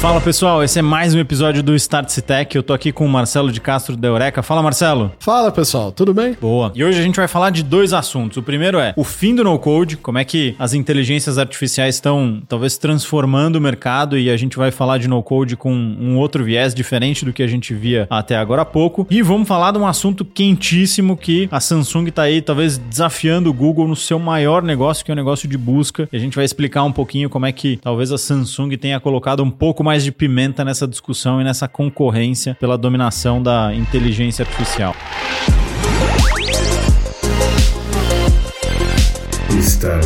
Fala pessoal, esse é mais um episódio do Start Tech. Eu tô aqui com o Marcelo de Castro da Eureka. Fala Marcelo. Fala pessoal, tudo bem? Boa. E hoje a gente vai falar de dois assuntos. O primeiro é o fim do no-code, como é que as inteligências artificiais estão talvez transformando o mercado e a gente vai falar de no-code com um outro viés diferente do que a gente via até agora há pouco. E vamos falar de um assunto quentíssimo que a Samsung tá aí talvez desafiando o Google no seu maior negócio, que é o negócio de busca. E a gente vai explicar um pouquinho como é que talvez a Samsung tenha colocado um pouco mais de pimenta nessa discussão e nessa concorrência pela dominação da inteligência artificial. Start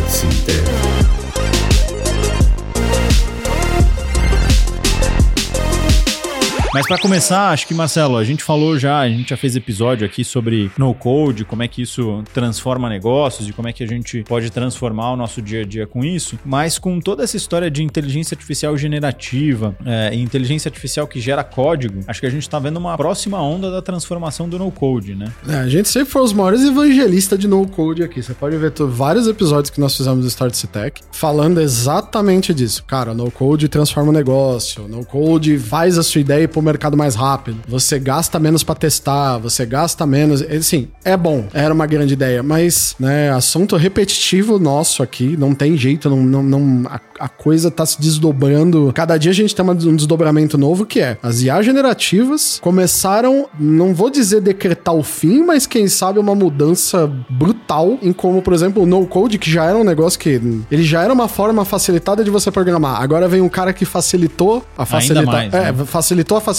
Mas para começar, acho que Marcelo, a gente falou já, a gente já fez episódio aqui sobre no code, como é que isso transforma negócios e como é que a gente pode transformar o nosso dia a dia com isso. Mas com toda essa história de inteligência artificial generativa é, e inteligência artificial que gera código, acho que a gente tá vendo uma próxima onda da transformação do no code, né? É, a gente sempre foi os maiores evangelistas de no code aqui. Você pode ver vários episódios que nós fizemos do Start Tech falando exatamente disso. Cara, no code transforma o negócio, no code faz a sua ideia pro mercado mais rápido, você gasta menos para testar, você gasta menos. Assim, é bom, era uma grande ideia, mas, né, assunto repetitivo nosso aqui, não tem jeito, não, não, não a, a, coisa tá se desdobrando. Cada dia a gente tem um desdobramento novo que é as IA generativas começaram, não vou dizer decretar o fim, mas quem sabe uma mudança brutal em como, por exemplo, o no code, que já era um negócio que ele já era uma forma facilitada de você programar. Agora vem um cara que facilitou a facilitar, é, né? facilitou a facilitação.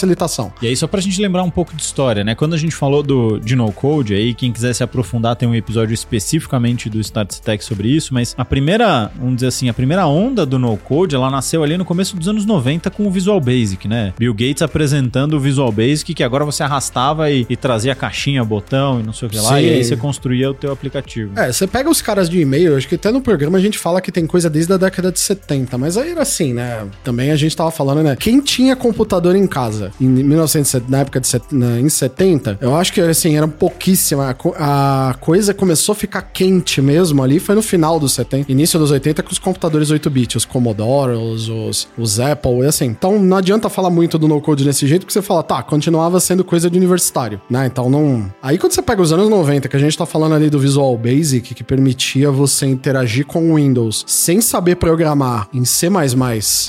E aí, só pra gente lembrar um pouco de história, né? Quando a gente falou do, de no-code, aí, quem quiser se aprofundar, tem um episódio especificamente do Start Tech sobre isso, mas a primeira, vamos dizer assim, a primeira onda do no-code, ela nasceu ali no começo dos anos 90 com o Visual Basic, né? Bill Gates apresentando o Visual Basic, que agora você arrastava e, e trazia caixinha, botão e não sei o que lá, Sim. e aí você construía o teu aplicativo. É, você pega os caras de e-mail, acho que até no programa a gente fala que tem coisa desde a década de 70, mas aí era assim, né? Também a gente tava falando, né? Quem tinha computador em casa? Em 1970, na época de na, em 70, eu acho que assim, era pouquíssima. A, a, coisa começou a ficar quente mesmo ali, foi no final dos 70, início dos 80, com os computadores 8-bit, os Commodore, os, os, os, Apple, e assim. Então não adianta falar muito do no-code desse jeito, porque você fala, tá, continuava sendo coisa de universitário, né? Então não. Aí quando você pega os anos 90, que a gente tá falando ali do Visual Basic, que permitia você interagir com Windows sem saber programar em C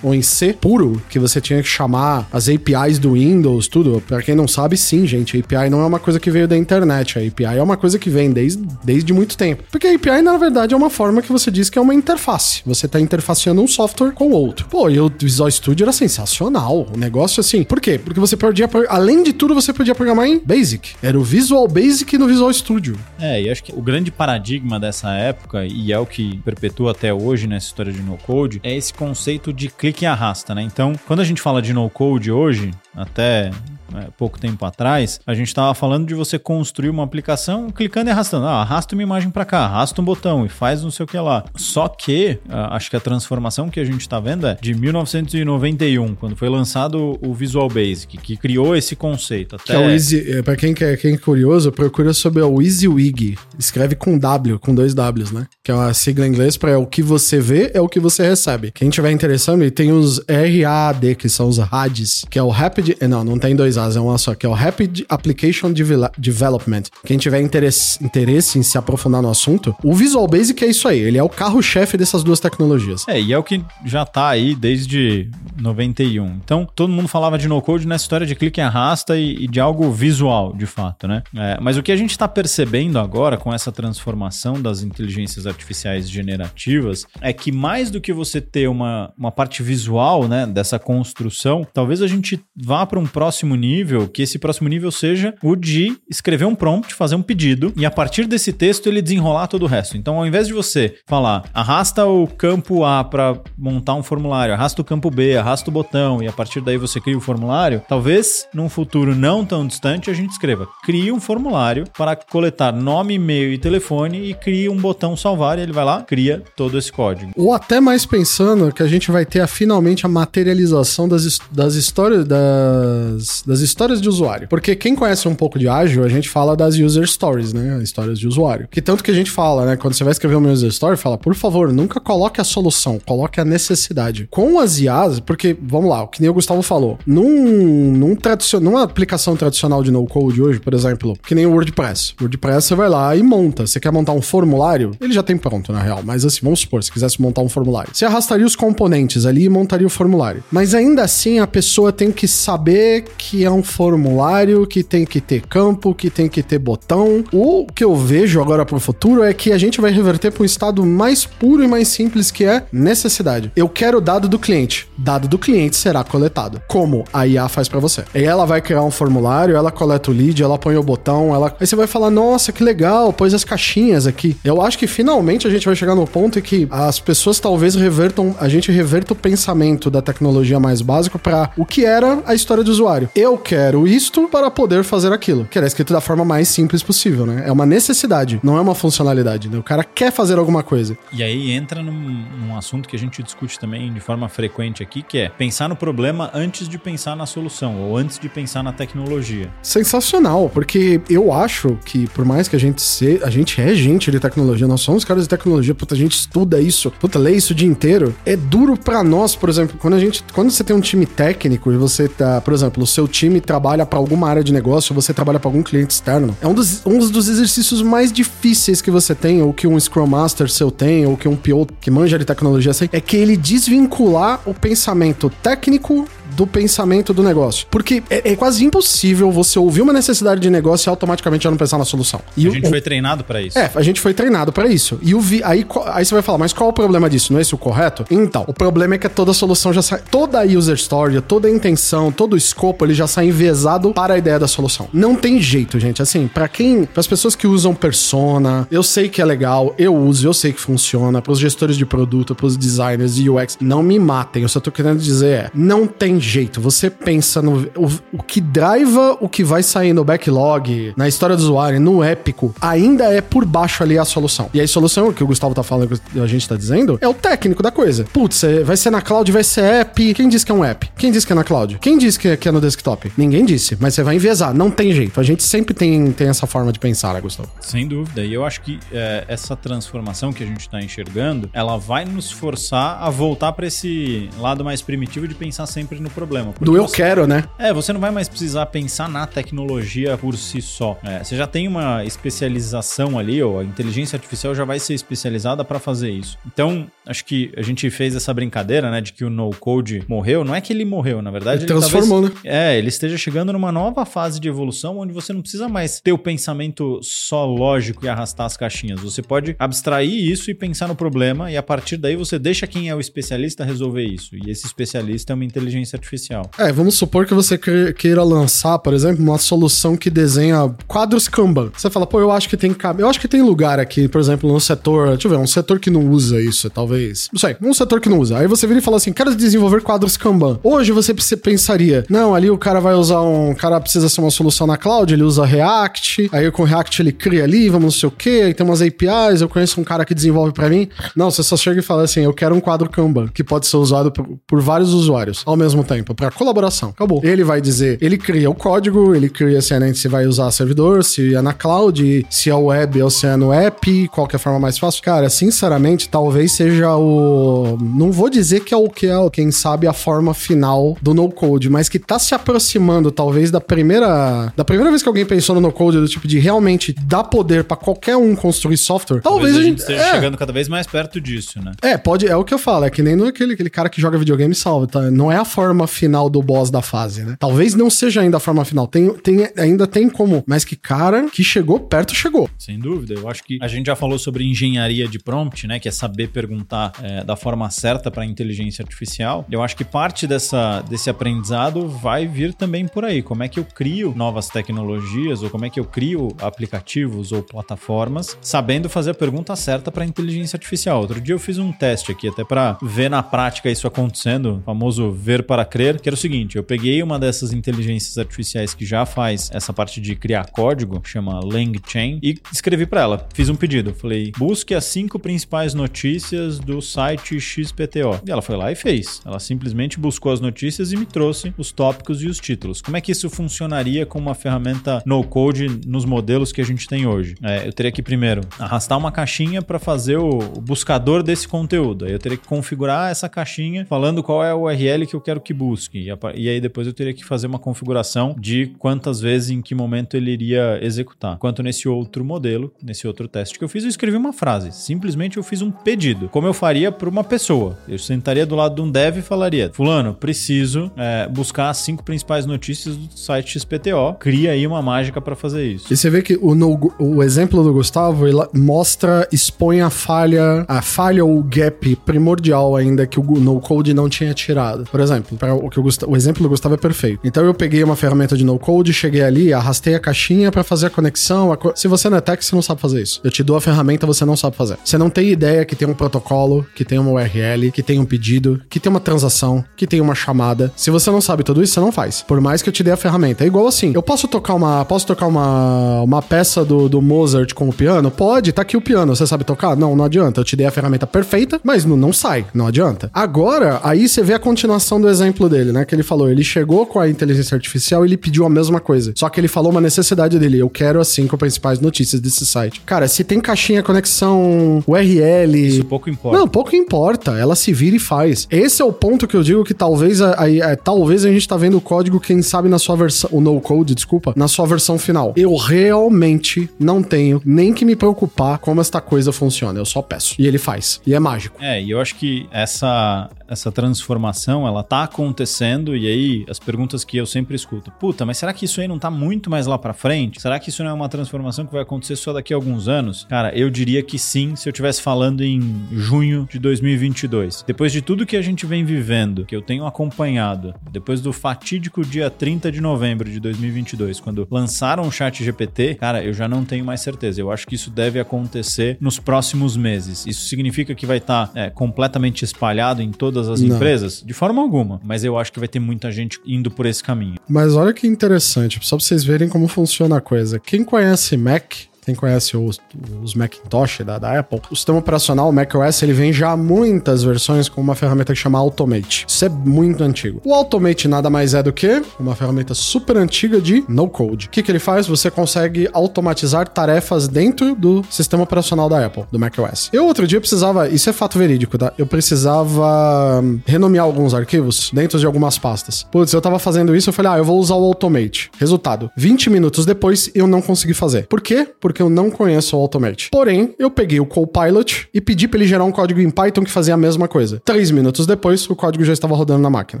ou em C puro, que você tinha que chamar as APIs do Windows, tudo. Para quem não sabe, sim, gente, a API não é uma coisa que veio da internet. A API é uma coisa que vem desde, desde muito tempo. Porque a API, na verdade, é uma forma que você diz que é uma interface. Você tá interfaceando um software com outro. Pô, e o Visual Studio era sensacional. O negócio assim. Por quê? Porque você podia, além de tudo, você podia programar em Basic. Era o Visual Basic no Visual Studio. É, e acho que o grande paradigma dessa época, e é o que perpetua até hoje nessa história de no-code, é esse conceito de clique e arrasta, né? Então, quando a gente fala de no-code hoje, até né, pouco tempo atrás, a gente estava falando de você construir uma aplicação clicando e arrastando. Ah, arrasta uma imagem para cá, arrasta um botão e faz não sei o que lá. Só que, acho que a transformação que a gente está vendo é de 1991, quando foi lançado o Visual Basic, que criou esse conceito. Até... Que é o Easy, é, para quem, quer, quem é curioso, procura sobre o EasyWig. Escreve com W, com dois Ws, né? Que é uma sigla em inglês para o que você vê é o que você recebe. Quem tiver interessando, tem os RAD, que são os RADs, que é o Rapid... Não, não tem dois é uma só, que é o Rapid Application Development. Quem tiver interesse, interesse em se aprofundar no assunto, o Visual Basic é isso aí, ele é o carro-chefe dessas duas tecnologias. É, e é o que já tá aí desde 91. Então, todo mundo falava de no-code nessa história de clique e arrasta e, e de algo visual, de fato, né? É, mas o que a gente está percebendo agora com essa transformação das inteligências artificiais generativas é que mais do que você ter uma, uma parte visual, né, dessa construção, talvez a gente vá para um próximo nível nível, que esse próximo nível seja o de escrever um prompt, fazer um pedido e a partir desse texto ele desenrolar todo o resto. Então, ao invés de você falar, arrasta o campo A para montar um formulário, arrasta o campo B, arrasta o botão e a partir daí você cria o formulário, talvez num futuro não tão distante a gente escreva, crie um formulário para coletar nome, e-mail e telefone e crie um botão salvar e ele vai lá, cria todo esse código. Ou até mais pensando que a gente vai ter a, finalmente a materialização das, das histórias das, das histórias de usuário. Porque quem conhece um pouco de ágil, a gente fala das user stories, né? Histórias de usuário. Que tanto que a gente fala, né? Quando você vai escrever uma user story, fala, por favor, nunca coloque a solução, coloque a necessidade. Com as IAs, porque, vamos lá, o que nem o Gustavo falou, num, num tradicio- numa aplicação tradicional de no-code hoje, por exemplo, que nem o WordPress. WordPress você vai lá e monta. Você quer montar um formulário? Ele já tem pronto, na real, mas assim, vamos supor, se quisesse montar um formulário. Você arrastaria os componentes ali e montaria o formulário. Mas ainda assim, a pessoa tem que saber que é um formulário, que tem que ter campo, que tem que ter botão. O que eu vejo agora pro futuro é que a gente vai reverter para um estado mais puro e mais simples que é necessidade. Eu quero o dado do cliente. Dado do cliente será coletado. Como a IA faz para você. E ela vai criar um formulário, ela coleta o lead, ela põe o botão, ela aí você vai falar: "Nossa, que legal, pôs as caixinhas aqui". Eu acho que finalmente a gente vai chegar no ponto em que as pessoas talvez revertam, a gente reverta o pensamento da tecnologia mais básico para o que era a história do usuário. Eu quero isto para poder fazer aquilo. Que era escrito da forma mais simples possível, né? É uma necessidade, não é uma funcionalidade, né? O cara quer fazer alguma coisa. E aí entra num, num assunto que a gente discute também de forma frequente aqui, que é pensar no problema antes de pensar na solução, ou antes de pensar na tecnologia. Sensacional, porque eu acho que por mais que a gente se, a gente é gente de tecnologia, nós somos caras de tecnologia, puta, a gente estuda isso, puta, lê isso o dia inteiro. É duro pra nós, por exemplo, quando a gente, quando você tem um time técnico e você tá, por exemplo, o seu time trabalha pra alguma área de negócio, você trabalha pra algum cliente externo, é um dos, um dos exercícios mais difíceis que você tem, ou que um Scrum Master seu tem, ou que um PO que manja de tecnologia tem, é que ele desvincular o pensamento técnico do pensamento do negócio. Porque é, é quase impossível você ouvir uma necessidade de negócio e automaticamente já não pensar na solução. E a o- gente foi treinado pra isso. é, a gente foi treinado pra isso. E o vi, aí, aí você vai falar, mas qual o problema disso? Não é esse o correto? Então, o problema é que toda solução já sai, toda a user story, toda a intenção, todo o escopo, ele já sai enviesado para a ideia da solução. Não tem jeito, gente. Assim, pra quem, para as pessoas que usam persona, eu sei que é legal, eu uso, eu sei que funciona, pros gestores de produto, pros designers de UX, não me matem. Eu só tô querendo dizer é, não tem jeito. Você pensa no o, o que driva o que vai sair no backlog, na história do usuário, no épico, ainda é por baixo ali a solução. E a solução, que o Gustavo tá falando, que a gente tá dizendo, é o técnico da coisa. Putz, é- vai ser na cloud, vai ser app. Quem disse que é um app? Quem disse que é na cloud? Quem disse que é, que é no desktop? Ninguém disse, mas você vai enviesar. Não tem jeito. A gente sempre tem, tem essa forma de pensar, né, Gustavo? Sem dúvida. E eu acho que é, essa transformação que a gente está enxergando, ela vai nos forçar a voltar para esse lado mais primitivo de pensar sempre no problema. Do eu você- quero, né? É, você não vai mais precisar pensar na tecnologia por si só. É, você já tem uma especialização ali, ou a inteligência artificial já vai ser especializada para fazer isso. Então, acho que a gente fez essa brincadeira, né, de que o no-code morreu. Não é que ele morreu, na verdade. Ele transformou, talvez, É, ele esteja chegando numa nova fase de evolução onde você não precisa mais ter o pensamento só lógico e arrastar as caixinhas. Você pode abstrair isso e pensar no problema, e a partir daí você deixa quem é o especialista resolver isso. E esse especialista é uma inteligência artificial. É, vamos supor que você que- queira lançar, por exemplo, uma solução que desenha quadros Kanban. Você fala, pô, eu acho que tem eu acho que tem lugar aqui, por exemplo, no setor, deixa eu ver, um setor que não usa isso, talvez. Não sei, um setor que não usa. Aí você vira e fala assim, quero desenvolver quadros Kanban. Hoje você pensaria, não, ali o cara vai usar um, o cara precisa ser uma solução na cloud, ele usa React, aí com React ele cria ali, vamos não sei o quê, aí tem umas APIs, eu conheço um cara que desenvolve pra mim. Não, você só chega e fala assim, eu quero um quadro Kanban, que pode ser usado por, por vários usuários ao mesmo tempo, pra colaboração. Acabou. Ele vai dizer, ele cria o código, ele cria se, é, se vai usar servidor, se é na cloud, se é web ou se é no app, qual que é forma mais fácil. Cara, sinceramente, talvez seja o... Não vou dizer que é o que é, quem sabe, a forma final do no-code, mas que tá se aproximando, talvez, da primeira... Da primeira vez que alguém pensou no no-code, do tipo de realmente dar poder pra qualquer um construir software, talvez, a gente... esteja é. chegando cada vez mais perto disso, né? É, pode, é o que eu falo, é que nem no aquele, aquele cara que joga videogame salva, tá? Não é a forma final do boss da fase, né? Talvez não seja ainda a forma final, tem, tem, ainda tem como, mas que cara que chegou perto, chegou. Sem dúvida. Eu acho que a gente já falou sobre engenharia de prompt, né? Que é saber perguntar é, da forma certa para inteligência artificial. Eu acho que parte dessa, desse aprendizado vai vir também por aí. Como é que eu crio novas tecnologias ou como é que eu crio aplicativos ou plataformas sabendo fazer a pergunta certa para a inteligência artificial. Outro dia eu fiz um teste aqui até para ver na prática isso acontecendo, o famoso ver para crer, que era o seguinte: eu peguei uma dessas inteligências artificiais que já faz essa parte de criar código, chama LangChain, e escrevi para ela. Fiz um pedido. Falei, busque as cinco principais notícias do site XPTO. E ela foi lá e fez. Ela simplesmente buscou as notícias e me trouxe os tópicos e os títulos. Como é que isso funcionaria com uma ferramenta no-code nos modelos que a gente tem hoje? É, eu teria que primeiro arrastar uma caixinha para fazer o, buscador desse conteúdo. Aí eu teria que configurar essa caixinha falando qual é a URL que eu quero que busque. E, e aí depois eu teria que fazer uma configuração de quantas vezes, em que momento ele iria executar. Enquanto nesse outro modelo, nesse outro teste que eu fiz, eu escrevi uma frase. Simplesmente eu fiz um pedido, como eu faria para uma pessoa. Eu sentaria do lado de um dev e falaria: Fulano, preciso é, buscar as cinco principais notícias do site XPTO. Cria aí uma mágica para fazer isso. E você vê que o, no, o exemplo do Gustavo mostra, expõe a falha, a falha ou gap primordial ainda que o no-code não tinha tirado. Por exemplo, para o que o, o exemplo do Gustavo é perfeito. Então eu peguei uma ferramenta de no-code, cheguei ali, arrastei a caixinha para fazer a conexão. A co... Se você não é tech, você não sabe fazer isso. Eu te dou a ferramenta, você não sabe fazer. Você não tem ideia que tem um protocolo, que tem uma URL, que tem um pedido, que tem uma transação, que tem uma chamada. Se você não sabe tudo isso, você não faz. Por mais que eu te dê a ferramenta. É igual assim. Eu posso tocar uma, posso tocar uma, uma peça do, do Mozart com o piano? Pode, tá aqui o piano. Você sabe tocar? Não, não adianta. Eu te dei a ferramenta perfeita, mas não, não sai, não adianta. Agora, aí você vê a continuação do exemplo dele, né? Que ele falou, ele chegou com a inteligência artificial e ele pediu a mesma coisa. Só que ele falou uma necessidade dele. Eu quero as cinco principais notícias desse site. Cara, se tem caixinha, conexão, URL. Isso pouco importa. Não, pouco importa. Ela se vira e faz. Esse é o ponto que eu digo que talvez a, a, a talvez a gente tá vendo o código, quem sabe, na sua versão. O no code, desculpa, na sua versão final. Eu realmente não tenho nem que me preocupar como esta coisa funciona. Eu só peço. E ele faz. E é mágico. É, e eu acho que essa, essa transformação, ela tá acontecendo, e aí as perguntas que eu sempre escuto. Puta, mas será que isso aí não tá muito mais lá pra frente? Será que isso não é uma transformação que vai acontecer só daqui a alguns anos? Cara, eu diria que sim, se eu estivesse falando em junho de 2022. Depois de tudo que a gente vem vivendo, que eu tenho acompanhado, depois do fatídico dia 30 de novembro de 2022, quando lançaram o chat GPT, cara, eu já não tenho mais certeza. Eu acho que isso deve acontecer nos próximos meses. Isso significa que vai estar tá, é, completamente espalhado em todas as não. empresas? De forma alguma. Mas eu acho que vai ter muita gente indo por esse caminho. Mas olha que interessante, só pra vocês verem como funciona a coisa. Quem conhece Mac quem conhece os, os Macintosh da, da, Apple, o sistema operacional o macOS ele vem já há muitas versões com uma ferramenta que chama Automate. Isso é muito antigo. O Automate nada mais é do que uma ferramenta super antiga de no code. O que, que ele faz? Você consegue automatizar tarefas dentro do sistema operacional da Apple, do macOS. Eu outro dia precisava, isso é fato verídico, tá? Eu precisava hum, renomear alguns arquivos dentro de algumas pastas. Putz, eu tava fazendo isso, eu falei, ah, eu vou usar o Automate. Resultado, 20 minutos depois eu não consegui fazer. Por quê? Porque porque eu não conheço o Automate. Porém, eu peguei o Copilot e pedi para ele gerar um código em Python que fazia a mesma coisa. Três minutos depois, o código já estava rodando na máquina.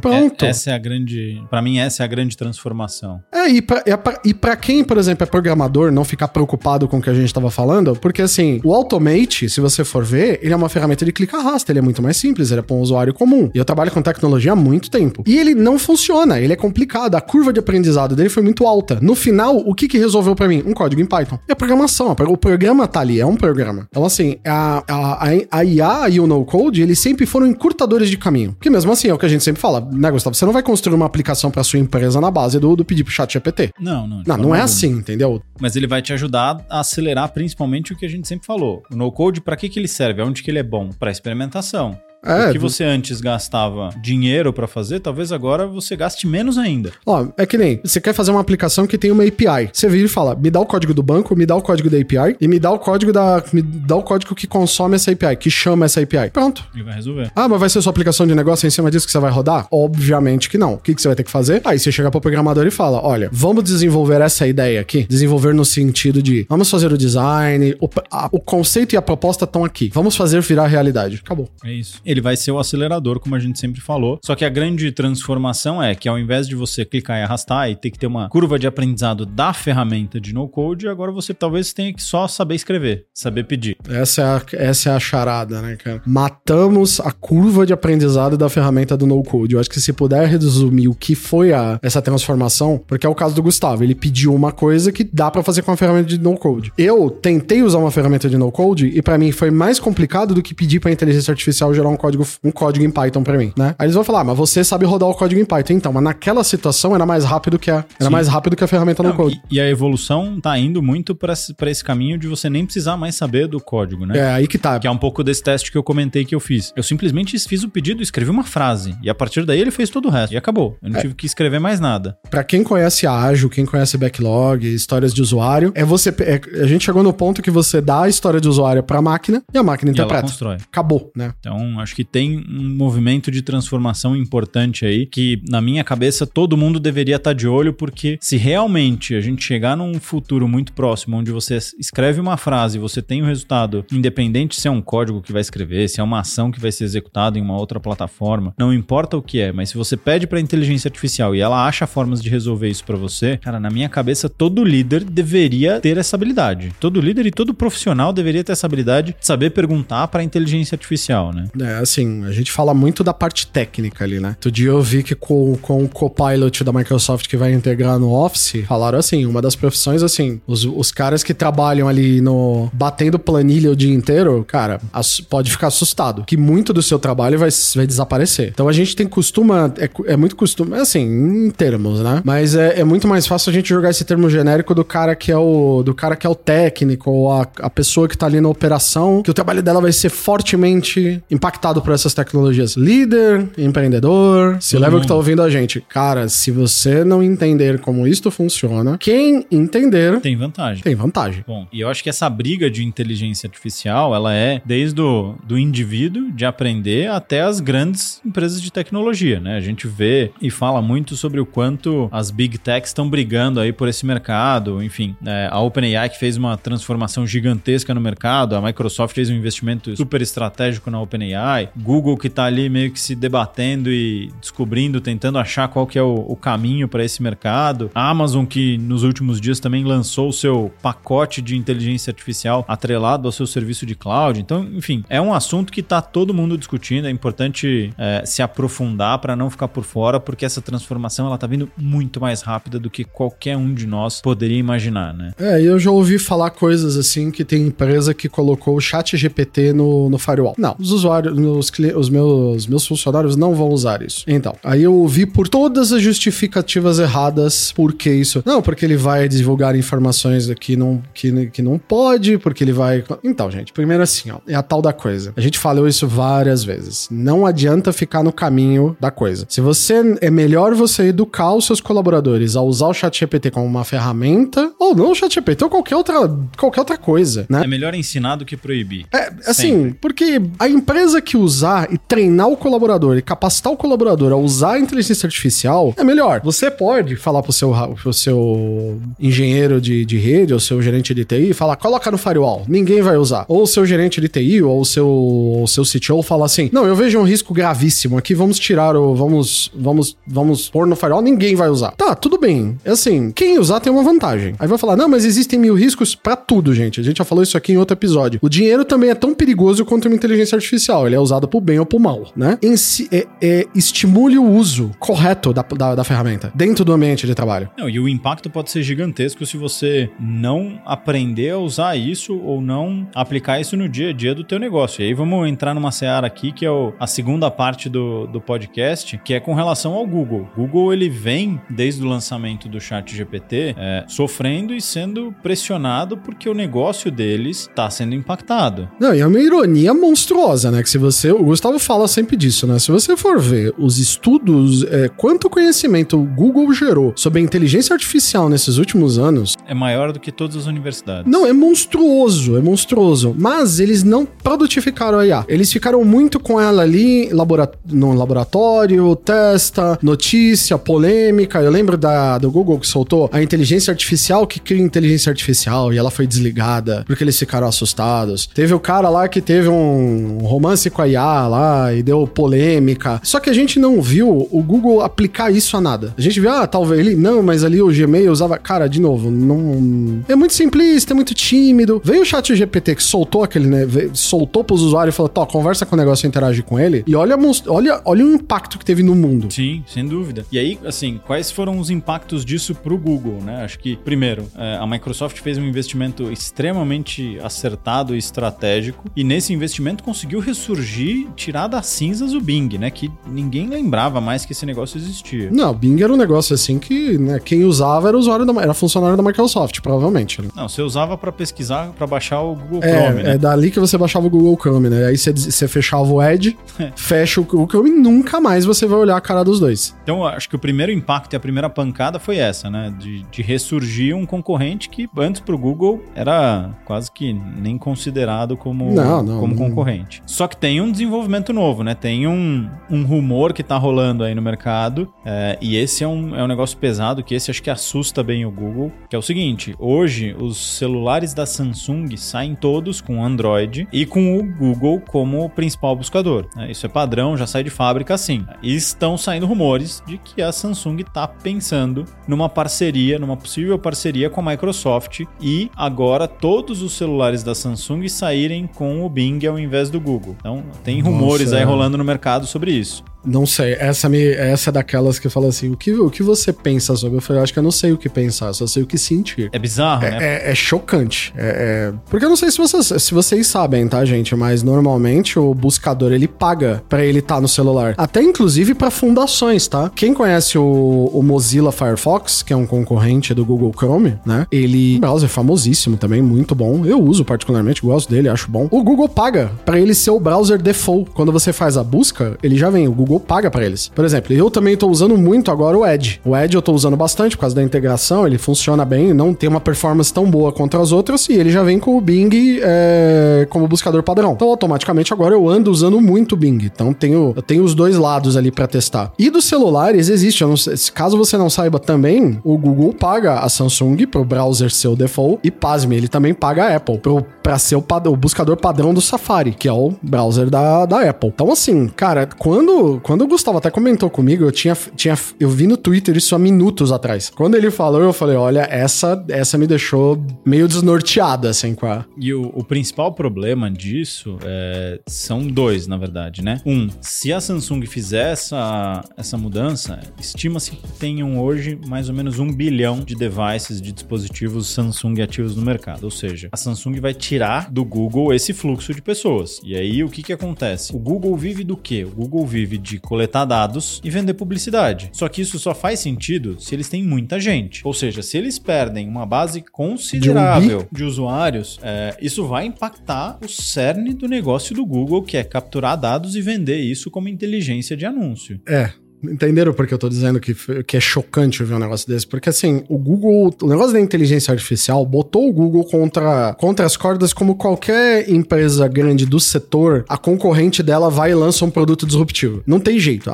Pronto. É, essa é a grande. Para mim, essa é a grande transformação. É, e pra, e pra quem, por exemplo, é programador, não ficar preocupado com o que a gente estava falando, porque assim, o Automate, se você for ver, ele é uma ferramenta de clica-arrasta, ele é muito mais simples, ele é para um usuário comum. E eu trabalho com tecnologia há muito tempo. E ele não funciona, ele é complicado, a curva de aprendizado dele foi muito alta. No final, o que que resolveu para mim? Um código em Python. E a programação, o programa tá ali, é um programa. Então, assim, a, a, a IA e o no-code, eles sempre foram encurtadores de caminho. Que mesmo assim, é o que a gente sempre fala, né, Gustavo? Você não vai construir uma aplicação para sua empresa na base do, do pedir pro chat GPT. Não, não. Não, não é assim, entendeu? Mas ele vai te ajudar a acelerar principalmente o que a gente sempre falou. O no-code, para que, que ele serve? Onde que ele é bom? Para experimentação. É, o que você antes gastava dinheiro para fazer, talvez agora você gaste menos ainda. Ó, é que nem, você quer fazer uma aplicação que tem uma API. Você vira e fala, me dá o código do banco, me dá o código da API e me dá o código da me dá o código que consome essa API, que chama essa API. Pronto. E vai resolver. Ah, mas vai ser sua aplicação de negócio em cima disso que você vai rodar? Obviamente que não. O que, que você vai ter que fazer? Aí você chega pro programador e fala, olha, vamos desenvolver essa ideia aqui, desenvolver no sentido de, vamos fazer o design, o, a, o conceito e a proposta estão aqui. Vamos fazer virar realidade. Acabou. É isso. Ele vai ser o acelerador como a gente sempre falou. Só que a grande transformação é que ao invés de você clicar e arrastar e ter que ter uma curva de aprendizado da ferramenta de no-code, agora você talvez tenha que só saber escrever, saber pedir. Essa é a, essa é a charada, né, cara? Matamos a curva de aprendizado da ferramenta do no-code. Eu acho que se puder resumir o que foi a, essa transformação, porque é o caso do Gustavo, ele pediu uma coisa que dá para fazer com a ferramenta de no-code. Eu tentei usar uma ferramenta de no-code e para mim foi mais complicado do que pedir para inteligência artificial gerar um código, um código em Python pra mim, né? Aí eles vão falar, ah, mas você sabe rodar o código em Python. Então, mas naquela situação era mais rápido que a, era Sim. mais rápido que a ferramenta no Não, code. e, e a evolução tá indo muito pra esse, caminho de você nem precisar mais saber do código, né? É aí que tá. Que é um pouco desse teste que eu comentei que eu fiz. Eu simplesmente fiz o pedido, escrevi uma frase. E a partir daí ele fez todo o resto. E acabou. Eu não É. tive que escrever mais nada. Pra quem conhece ágil, quem conhece backlog, histórias de usuário, é você. é- a gente chegou no ponto que você dá a história de usuário pra máquina e a máquina E ela interpreta. constrói. Acabou, né? Então, acho que tem um movimento de transformação importante aí, que na minha cabeça todo mundo deveria estar de olho, porque se realmente a gente chegar num futuro muito próximo, onde você escreve uma frase e você tem o resultado, independente se é um código que vai escrever, se é uma ação que vai ser executada em uma outra plataforma, não importa o que é, mas se você pede para inteligência artificial e ela acha formas de resolver isso para você, cara, na minha cabeça todo líder deveria ter essa habilidade. Todo líder e todo profissional deveria ter essa habilidade de saber perguntar para inteligência artificial, né? É, assim, a gente fala muito da parte técnica ali, né? Outro dia eu vi que com, com o Copilot da Microsoft que vai integrar no Office, falaram assim, uma das profissões, assim, os, os caras que trabalham ali no... batendo planilha o dia inteiro, cara, ass- pode ficar assustado, que muito do seu trabalho vai, vai desaparecer. Então a gente tem costuma, é, é muito costume, é assim, em termos, né? Mas é, é muito mais fácil a gente jogar esse termo genérico do cara que é o, do cara que é o técnico, ou a, a pessoa que tá ali na operação, que o trabalho dela vai ser fortemente impactado por essas tecnologias. Líder, empreendedor, se leva que tá ouvindo a gente. Cara, se você não entender como isto funciona, quem entender Tem vantagem. tem vantagem. Bom, e eu acho que essa briga de inteligência artificial, ela é desde o do indivíduo de aprender até as grandes empresas de tecnologia, né? A gente vê e fala muito sobre o quanto as big techs estão brigando aí por esse mercado, enfim, né? a OpenAI que fez uma transformação gigantesca no mercado, a Microsoft fez um investimento super estratégico na OpenAI, Google que tá ali meio que se debatendo e descobrindo, tentando achar qual que é o, o caminho para esse mercado, a Amazon que nos últimos dias também lançou o seu pacote de inteligência artificial atrelado ao seu serviço de cloud. Então, enfim, é um assunto que tá todo mundo discutindo. É importante é, se aprofundar para não ficar por fora, porque essa transformação ela tá vindo muito mais rápida do que qualquer um de nós poderia imaginar, né? É, eu já ouvi falar coisas assim que tem empresa que colocou o chat GPT no, no firewall. Não, os usuários, cli- os meus, meus funcionários não vão usar isso. Então, aí eu ouvi por todas as justificativas erradas por que isso. Não, porque ele vai divulgar informações que não, que, que não pode, porque ele vai. Então, gente, primeiro assim, ó, é a tal da coisa. A gente falou isso várias vezes. Não adianta ficar no caminho da coisa. Se você é melhor você educar os seus colaboradores a usar o chat GPT como uma ferramenta, ou não o chat GPT, ou qualquer outra, qualquer outra coisa, né? É melhor ensinar do que proibir. É, assim, Sempre. porque a empresa que usar e treinar o colaborador e capacitar o colaborador a usar a inteligência artificial é melhor. Você pode falar pro seu, pro seu engenheiro de, de rede ou seu gerente de TI, falar, coloca no firewall, ninguém vai usar. Ou o seu gerente de TI ou o seu, seu CTO fala assim, não, eu vejo um risco gravíssimo aqui, vamos tirar o, vamos, vamos, vamos pôr no firewall, ninguém vai usar. Tá, tudo bem. É assim, quem usar tem uma vantagem. Aí vai falar, não, mas existem mil riscos pra tudo, gente. A gente já falou isso aqui em outro episódio. O dinheiro também é tão perigoso quanto uma inteligência artificial. Ele é usado pro bem ou pro mal, né? Em si, é, é, estimule o uso correto da, da, da ferramenta dentro do ambiente de trabalho. Não, e o impacto pode ser gigantesco se você não aprender a usar isso ou não aplicar isso no dia a dia do teu negócio. E aí vamos entrar numa seara aqui que é o- a segunda parte do, do podcast, que é com relação ao Google. Google ele vem desde o lançamento do Chat GPT é, sofrendo e sendo pressionado porque o negócio deles está sendo impactado. Não, e é uma ironia monstruosa, né? Que se você. O Gustavo fala sempre disso, né? Se você for ver os estudos, é, quanto conhecimento o Google gerou sobre a inteligência artificial nesses últimos anos, É maior do que todas as universidades. Não, é monstruoso, é monstruoso. Mas eles não produtificaram a IA. Eles ficaram muito com ela ali labora- no laboratório, testa, notícia, polêmica. Eu lembro da, do Google que soltou a inteligência artificial que cria inteligência artificial e ela foi desligada porque eles ficaram assustados. Teve o cara lá que teve um romance com a IA lá e deu polêmica. Só que a gente não viu o Google aplicar isso a nada. A gente viu, ah, talvez ele, não, mas ali o Gmail usava. Cara, de novo, não. É muito simplista, é muito tímido. Veio o chat GPT que soltou aquele, né? soltou pros usuários e falou: Tó, conversa com o negócio e interage com ele. E olha, olha, olha o impacto que teve no mundo. Sim, sem dúvida. E aí, assim, quais foram os impactos disso pro Google, né? Acho que, primeiro, é, a Microsoft fez um investimento extremamente acertado e estratégico, e nesse investimento conseguiu ressurgir ressurgir, tirar das cinzas o Bing, né? Que ninguém lembrava mais que esse negócio existia. Não, o Bing era um negócio assim que né, quem usava era usuário da, era funcionário da Microsoft, provavelmente. Né? Não, você usava para pesquisar, para baixar o Google é, Chrome, né? É dali que você baixava o Google Chrome, né? Aí você, você fechava o Edge, fecha o Google Chrome e nunca mais você vai olhar a cara dos dois. Então, acho que o primeiro impacto e a primeira pancada foi essa, né? De, de ressurgir um concorrente que antes pro Google era quase que nem considerado como, Não, não, como não. concorrente. Só que tem um desenvolvimento novo, né? Tem um, um rumor que tá rolando aí no mercado. é, e esse é um, é um negócio pesado, que esse acho que assusta bem o Google. Que é o seguinte: hoje os celulares da Samsung saem todos com Android e com o Google como principal buscador. né? Isso é padrão, já sai de fábrica assim. E estão saindo rumores de que a Samsung tá pensando numa parceria, numa possível parceria com a Microsoft e agora todos os celulares da Samsung saírem com o Bing ao invés do Google. Então, tem rumores Nossa, aí é. rolando no mercado sobre isso. Não sei, essa, me, essa é daquelas que fala assim: o que, o que você pensa sobre? Eu falei, eu acho que eu não sei o que pensar, só sei o que sentir. É bizarro, né? É, é- é chocante. É- é- Porque eu não sei se vocês, se vocês sabem, tá, gente? Mas normalmente o buscador ele paga pra ele estar no celular. Até inclusive pra fundações, tá? Quem conhece o, o Mozilla Firefox, que é um concorrente do Google Chrome, né? Ele é um browser famosíssimo também, muito bom. Eu uso particularmente, gosto dele, acho bom. O Google paga pra ele ser o browser default. Quando você faz a busca, ele já vem. O Google paga pra eles. Por exemplo, eu também tô usando muito agora o Edge. O Edge eu tô usando bastante por causa da integração, ele funciona bem, não tem uma performance tão boa contra as outras e ele já vem com o Bing é, como buscador padrão. Então, automaticamente agora eu ando usando muito o Bing. Então, tenho, eu tenho os dois lados ali pra testar. E dos celulares existe, sei, se- caso você não saiba também, o Google paga a Samsung pro browser ser o default e pasme, ele também paga a Apple pro, pra ser o, o buscador padrão do Safari, que é o browser da, da Apple. Então, assim, cara, quando, quando o Gustavo até comentou comigo, eu tinha, tinha. Eu vi no Twitter isso há minutos atrás. Quando ele falou, eu falei: olha, essa, essa me deixou meio desnorteada, assim, com a. E o, o principal problema disso é, são dois, na verdade, né? Um, se a Samsung fizer essa, essa mudança, estima-se que tenham hoje mais ou menos um bilhão de devices, de dispositivos Samsung ativos no mercado. Ou seja, a Samsung vai tirar do Google esse fluxo de pessoas. E aí, o que que acontece? O Google vive do quê? O Google vive de coletar dados e vender publicidade. Só que isso só faz sentido se eles têm muita gente. Ou seja, se eles perdem uma base considerável de usuários, é, isso vai impactar o cerne do negócio do Google, que é capturar dados e vender isso como inteligência de anúncio. É. Entenderam por que eu tô dizendo que, que é chocante ver um negócio desse? Porque assim, o Google, o negócio da inteligência artificial botou o Google contra, contra as cordas como qualquer empresa grande do setor, a concorrente dela vai e lança um produto disruptivo. Não tem jeito.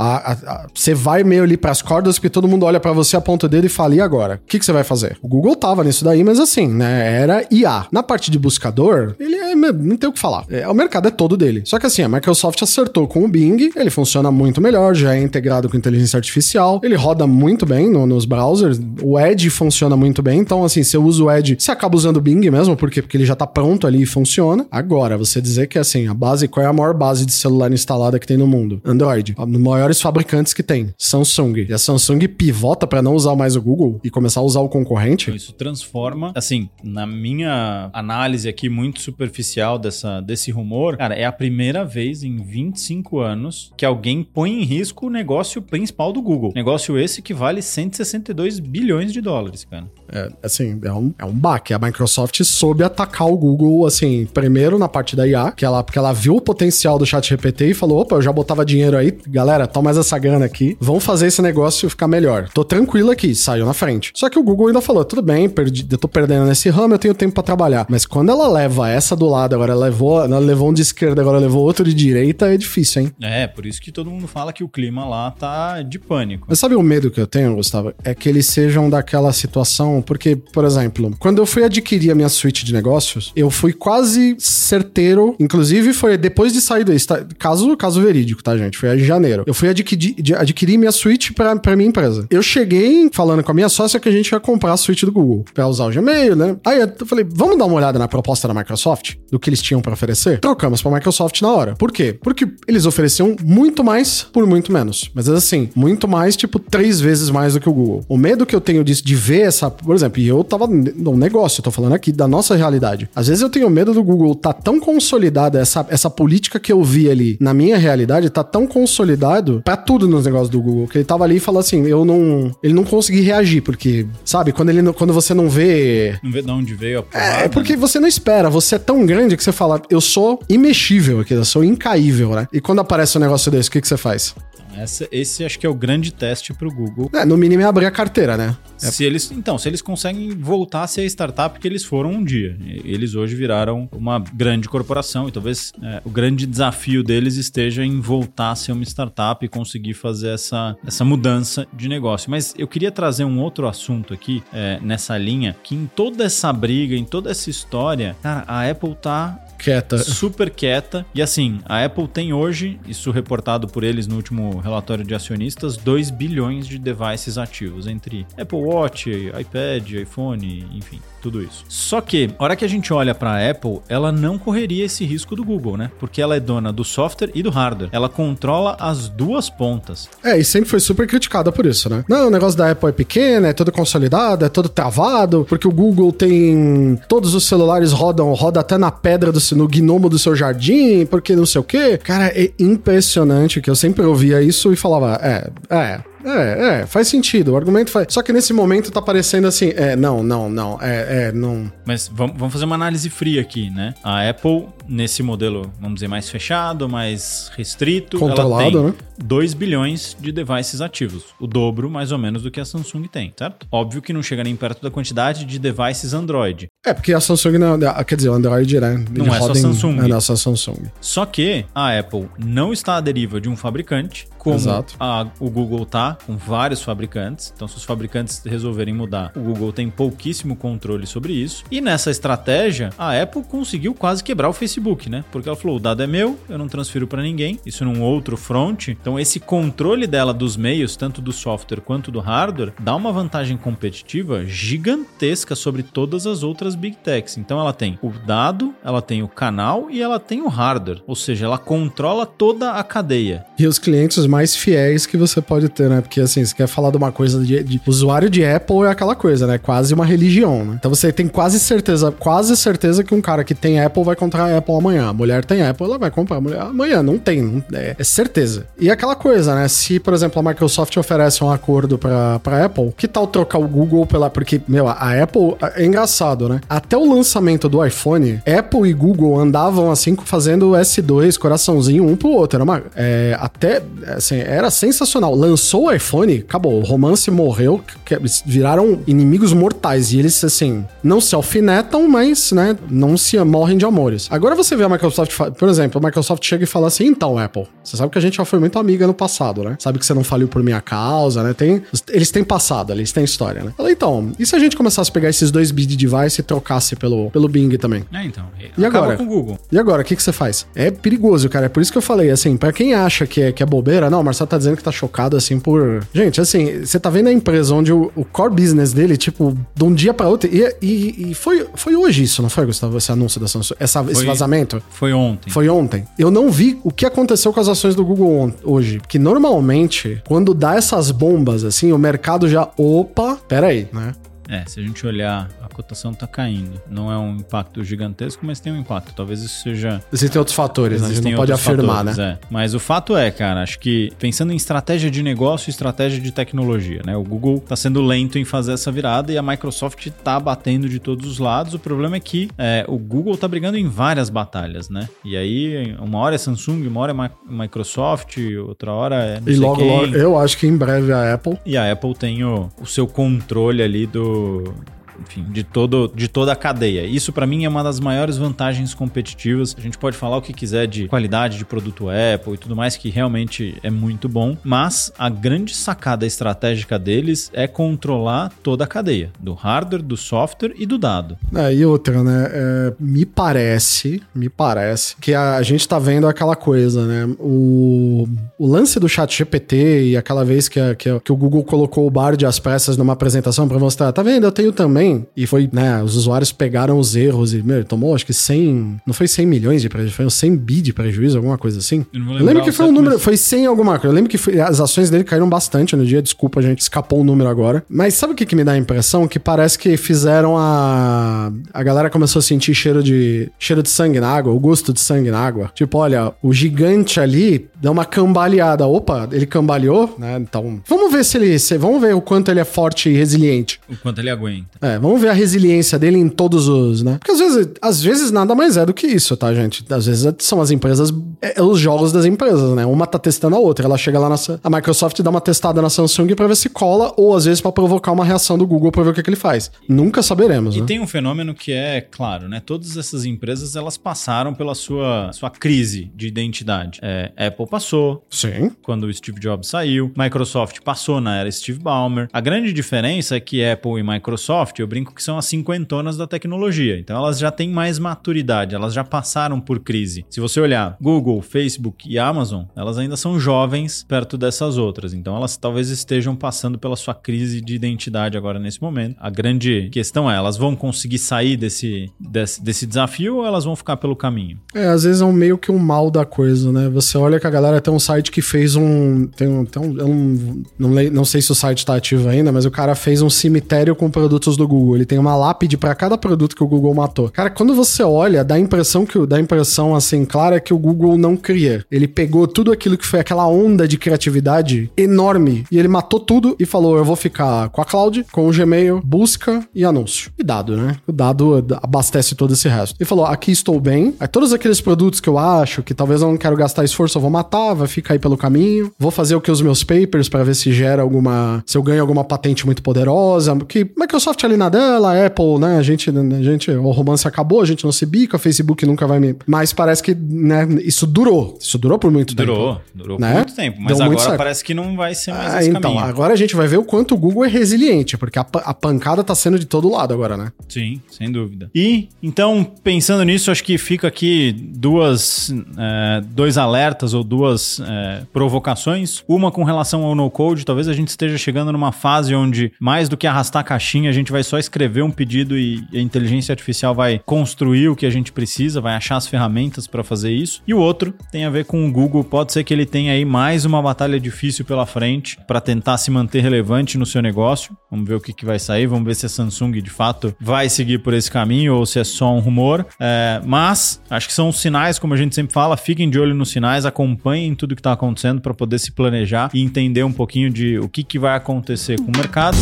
Você vai meio ali pras cordas porque todo mundo olha pra você, aponta o dedo e fala, e agora? O que, que você vai fazer? O Google tava nisso daí, mas assim, né? Era IA. Na parte de buscador, ele é, não tem o que falar. É, o mercado é todo dele. Só que assim, a Microsoft acertou com o Bing, ele funciona muito melhor, já é integrado com inteligência artificial, ele roda muito bem no- nos browsers, o Edge funciona muito bem, então assim, você usa o Edge, você acaba usando o Bing mesmo, por quê? Porque ele já tá pronto ali e funciona. Agora, você dizer que assim, a base, qual é a maior base de celular instalada que tem no mundo? Android. Dos maiores fabricantes que tem, Samsung. E a Samsung pivota pra não usar mais o Google e começar a usar o concorrente? Isso transforma, assim, na minha análise aqui muito superficial dessa, desse rumor, cara, é a primeira vez em 25 anos que alguém põe em risco o negócio principal do Google. Negócio esse que vale 162 bilhões de dólares, cara. É, assim, é um, é um baque. A Microsoft soube atacar o Google, assim, primeiro na parte da IA, que ela, porque ela viu o potencial do chat GPT e falou: opa, eu já botava dinheiro aí, galera, toma mais essa grana aqui, vamos fazer esse negócio ficar melhor. Tô tranquilo aqui, saiu na frente. Só que o Google ainda falou: tudo bem, perdi, eu tô perdendo nesse ramo, eu tenho tempo pra trabalhar. Mas quando ela leva essa do lado, agora ela levou, ela levou um de esquerda, agora levou outro de direita, é difícil, hein? É, por isso que todo mundo fala que o clima lá tá de pânico. Mas sabe o medo que eu tenho, Gustavo? É que eles sejam daquela situação. Porque, por exemplo, quando eu fui adquirir a minha suíte de negócios, eu fui quase certeiro. Inclusive, foi depois de sair do. Caso, caso verídico, tá, gente? Foi em janeiro. Eu fui adquirir, adquirir minha suíte pra, pra minha empresa. Eu cheguei falando com a minha sócia que a gente ia comprar a suíte do Google pra usar o Gmail, né? Aí eu falei, vamos dar uma olhada na proposta da Microsoft, do que eles tinham pra oferecer? Trocamos pra Microsoft na hora. Por quê? Porque eles ofereciam muito mais por muito menos. Mas assim, muito mais, tipo, três vezes mais do que o Google. O medo que eu tenho disso, de ver essa, por exemplo, e eu tava no negócio, eu tô falando aqui da nossa realidade. Às vezes eu tenho medo do Google tá tão consolidada, essa, essa política que eu vi ali na minha realidade, tá tão consolidado pra tudo nos negócios do Google, que ele tava ali e falou assim, eu não, ele não consegui reagir, porque, sabe, quando ele, quando você não vê... Não vê de onde veio a porrada, É, porque né? você não espera, você é tão grande que você fala, eu sou imexível aqui, eu sou incaível, né? E quando aparece um negócio desse, o que, que você faz? Essa- esse acho que é o grande teste pro Google. É, no mínimo é abrir a carteira, né? Se eles, então, se eles conseguem voltar a ser a startup que eles foram um dia. Eles hoje viraram uma grande corporação e talvez é, o grande desafio deles esteja em voltar a ser uma startup e conseguir fazer essa, essa mudança de negócio. Mas eu queria trazer um outro assunto aqui é, nessa linha, que em toda essa briga, em toda essa história, cara, a Apple tá Quieta. super quieta. E assim, a Apple tem hoje, isso reportado por eles no último relatório de acionistas, 2 bilhões de devices ativos, entre Apple Watch, iPad, iPhone, enfim, tudo isso. Só que, a hora que a gente olha para a Apple, ela não correria esse risco do Google, né? Porque ela é dona do software e do hardware. Ela controla as duas pontas. É, e sempre foi super criticada por isso, né? Não, o negócio da Apple é pequeno, é todo consolidado, é todo travado, porque o Google tem. Todos os celulares rodam, roda até na pedra do no gnomo do seu jardim, porque não sei o quê. Cara, é impressionante que eu sempre ouvia isso e falava, é, é. É, é, faz sentido, o argumento faz. Só que nesse momento tá parecendo assim, é, não, não, não, é, é, não. Mas vamos fazer uma análise fria aqui, né? A Apple, nesse modelo, vamos dizer, mais fechado, mais restrito, Controlado, né? 2 bilhões de devices ativos. O dobro, mais ou menos, do que a Samsung tem, certo? Óbvio que não chega nem perto da quantidade de devices Android. É, porque a Samsung, não, quer dizer, o Android, né? Não é só roda em- Samsung. É, não, só Samsung. Só que a Apple não está à deriva de um fabricante, como a- o Google tá, com vários fabricantes. Então, se os fabricantes resolverem mudar, o Google tem pouquíssimo controle sobre isso. E nessa estratégia, a Apple conseguiu quase quebrar o Facebook, né? Porque ela falou: o dado é meu, eu não transfiro para ninguém, isso num outro front. Então, esse controle dela dos meios, tanto do software quanto do hardware, dá uma vantagem competitiva gigantesca sobre todas as outras big techs. Então, ela tem o dado, ela tem o canal e ela tem o hardware. Ou seja, ela controla toda a cadeia. E os clientes mais fiéis que você pode ter, né? Porque assim, você quer falar de uma coisa de, de- usuário de Apple é aquela coisa, né? Quase uma religião, né? Então você tem quase certeza, quase certeza que um cara que tem Apple vai comprar a Apple amanhã. A mulher tem Apple, ela vai comprar a mulher amanhã. Não tem, não- é, é certeza. E aquela coisa, né? Se, por exemplo, a Microsoft oferece um acordo pra, pra Apple, que tal trocar o Google pela. Porque, meu, a Apple é engraçado, né? Até o lançamento do iPhone, Apple e Google andavam assim fazendo S2, coraçãozinho um pro outro. Era uma, é, até, assim, era sensacional. Lançou o iPhone, acabou. O romance morreu, que- viraram inimigos mortais. E eles, assim, não se alfinetam, mas, né, não se morrem de amores. Agora você vê a Microsoft, por exemplo, a Microsoft chega e fala assim: então, Apple, você sabe que a gente já foi muito amiga no passado, né? Sabe que você não faliu por minha causa, né? Tem, eles têm passado, eles têm história, né? Fala, então, e se a gente começasse a pegar esses dois bid device e trocasse pelo, pelo Bing também? É, então. E agora? com o Google. E agora, o que, que você faz? É perigoso, cara. É por isso que eu falei, assim, pra quem acha que é, que é bobeira, não, o Marcelo tá dizendo que tá chocado, assim, por. Gente, assim, você tá vendo a empresa onde o, o core business dele, tipo, de um dia pra outro. E, e, e foi, foi hoje isso, não foi, Gustavo? Esse anúncio da Samsung, essa, esse Foi- vazamento? Foi ontem. Foi ontem. Eu não vi o que aconteceu com as ações do Google on- hoje. Porque normalmente, quando dá essas bombas, assim, o mercado já. Opa, peraí, né? É, se a gente olhar, a cotação tá caindo. Não é um impacto gigantesco, mas tem um impacto. Talvez isso seja Existem outros fatores, né? A gente não pode afirmar, fatores, né? é. Mas o fato é, cara, acho que pensando em estratégia de negócio e estratégia de tecnologia, né? O Google tá sendo lento em fazer essa virada e a Microsoft tá batendo de todos os lados. O problema é que é, o Google tá brigando em várias batalhas, né? E aí, uma hora é Samsung, uma hora é Mi- Microsoft, outra hora é E logo, logo, eu acho que em breve a Apple. E a Apple tem o, o seu controle ali do do enfim, de, todo, de toda a cadeia. Isso pra mim é uma das maiores vantagens competitivas. A gente pode falar o que quiser de qualidade de produto Apple e tudo mais, que realmente é muito bom. Mas a grande sacada estratégica deles é controlar toda a cadeia: do hardware, do software e do dado. É, e outra, né? é, me parece, me parece que a, a gente tá vendo aquela coisa, né? O, o lance do chat GPT e aquela vez que, a- que, a- que o Google colocou o Bard às pressas numa apresentação pra mostrar, tá vendo? Eu tenho também bem, e foi, né, os usuários pegaram os erros e, meu, tomou acho que 100, não foi 100 milhões de prejuízo, foi 100 bi de prejuízo, alguma coisa assim. Eu não vou Eu lembro que foi um número, mas- foi 100 alguma coisa. Eu lembro que foi- as ações dele caíram bastante no dia, desculpa, a gente escapou o número agora. Mas sabe o que, que me dá a impressão? Que parece que fizeram a. A galera começou a sentir cheiro de. cheiro de sangue na água, o gosto de sangue na água. Tipo, olha, o gigante ali dá uma cambaleada. Opa, ele cambaleou, né? Então. Vamos ver se ele. se- vamos ver o quanto ele é forte e resiliente. O quanto ele aguenta. É, vamos ver a resiliência dele em todos os, né? Porque às vezes, às vezes nada mais é do que isso, tá, gente? Às vezes são as empresas, é, é os jogos das empresas, né? Uma tá testando a outra. Ela chega lá na. A Microsoft dá uma testada na Samsung pra ver se cola, ou às vezes pra provocar uma reação do Google pra ver o que, que ele faz. Nunca saberemos, E né? tem um fenômeno que é claro, né? Todas essas empresas elas passaram pela sua, sua crise de identidade. É, Apple passou Sim. quando o Steve Jobs saiu, Microsoft passou na era Steve Ballmer. A grande diferença é que Apple e Microsoft, eu brinco que são as cinquentonas da tecnologia. Então elas já têm mais maturidade, elas já passaram por crise. Se você olhar Google, Facebook e Amazon, elas ainda são jovens perto dessas outras. Então elas talvez estejam passando pela sua crise de identidade agora nesse momento. A grande questão é, elas vão conseguir sair desse, desse, desse desafio ou elas vão ficar pelo caminho? É, às vezes é um meio que um mal da coisa, né? Você olha que a galera tem um site que fez um. Tem um. Tem um não, não, sei se o site tá ativo ainda, mas o cara fez um cemitério com produtos do Google. Ele tem uma lápide pra cada produto que o Google matou. Cara, quando você olha, dá a impressão que dá a impressão assim, clara que o Google não cria. Ele pegou tudo aquilo que foi aquela onda de criatividade enorme e ele matou tudo e falou: eu vou ficar com a cloud, com o Gmail, busca e anúncio. E dado, né? O dado abastece todo esse resto. Ele falou: aqui estou bem. Aí todos aqueles produtos que eu acho que talvez eu não quero gastar esforço, eu vou matar, vai ficar aí pelo caminho. Vou fazer o que os meus papers para ver se gera alguma. se eu ganho alguma patente muito poderosa. Que Microsoft ali na dela, Apple, né? A gente, a gente, o romance acabou, a gente não se bica, Facebook nunca vai me. Mas parece que, né, isso durou. Isso durou por muito Durou, tempo. durou Né? por muito tempo. Mas Deu agora parece que não vai ser mais Ah, esse então, caminho. agora a gente vai ver o quanto o Google é resiliente, porque a, a pancada tá sendo de todo lado agora, né? Sim, sem dúvida. E, então, pensando nisso, acho que fica aqui duas, é, dois alertas ou duas é, provocações. Uma com relação ao no-code, talvez a gente esteja chegando numa fase onde, mais do que arrastar a caixinha, a gente vai só escrever um pedido e a inteligência artificial vai construir o que a gente precisa, vai achar as ferramentas para fazer isso. E o outro tem a ver com o Google. Pode ser que ele tenha aí mais uma batalha difícil pela frente para tentar se manter relevante no seu negócio. Vamos ver o que, que vai sair, vamos ver se a Samsung de fato vai seguir por esse caminho ou se é só um rumor. É, mas acho que são sinais, como a gente sempre fala, fiquem de olho nos sinais, acompanhem tudo que está acontecendo para poder se planejar e entender um pouquinho de o que, que vai acontecer com o mercado.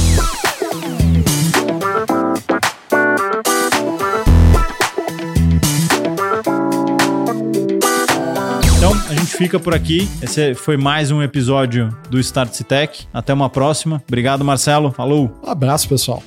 Fica por aqui. Esse foi mais um episódio do Start Tech. Até uma próxima. Obrigado, Marcelo. Falou! Um abraço, pessoal.